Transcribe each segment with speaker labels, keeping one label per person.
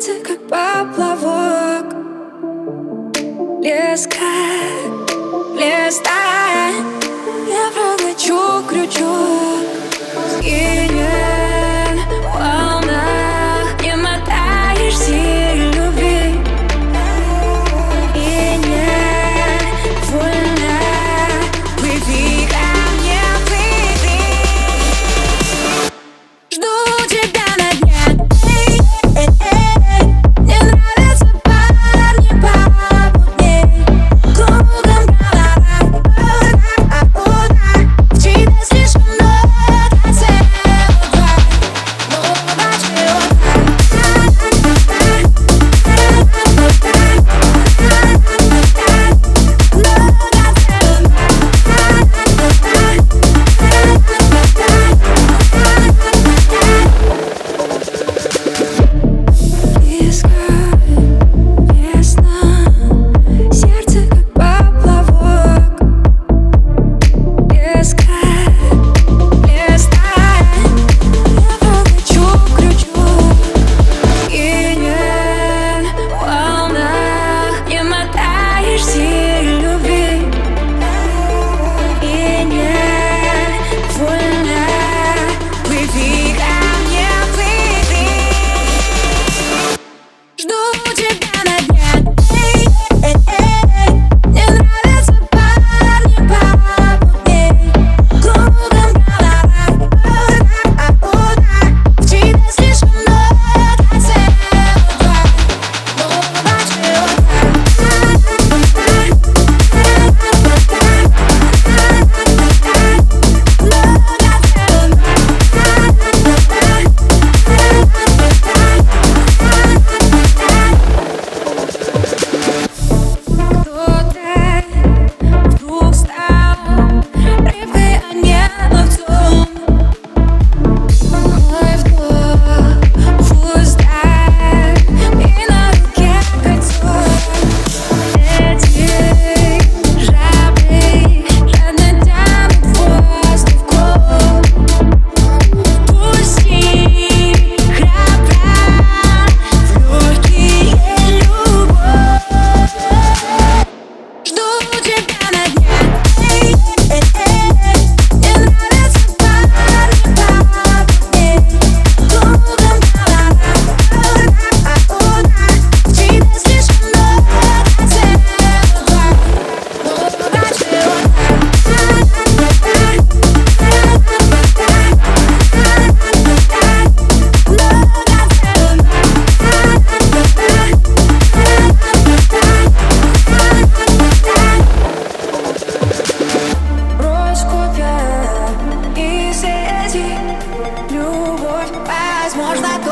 Speaker 1: сердце как поплавок. Леска, леска Я прокачу крючок. Съесть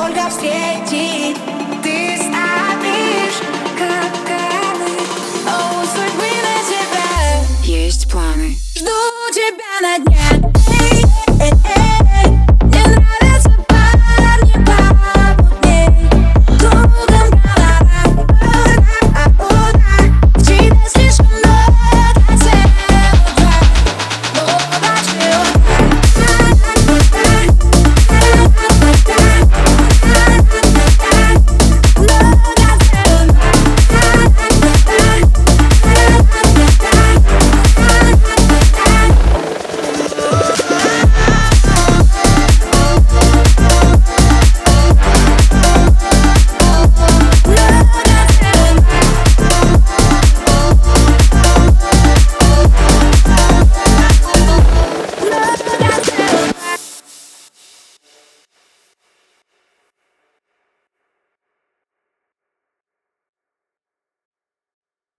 Speaker 1: только встретить. Ты стоишь, как О судьбы на тебя.
Speaker 2: Есть планы.
Speaker 1: Жду тебя на дне.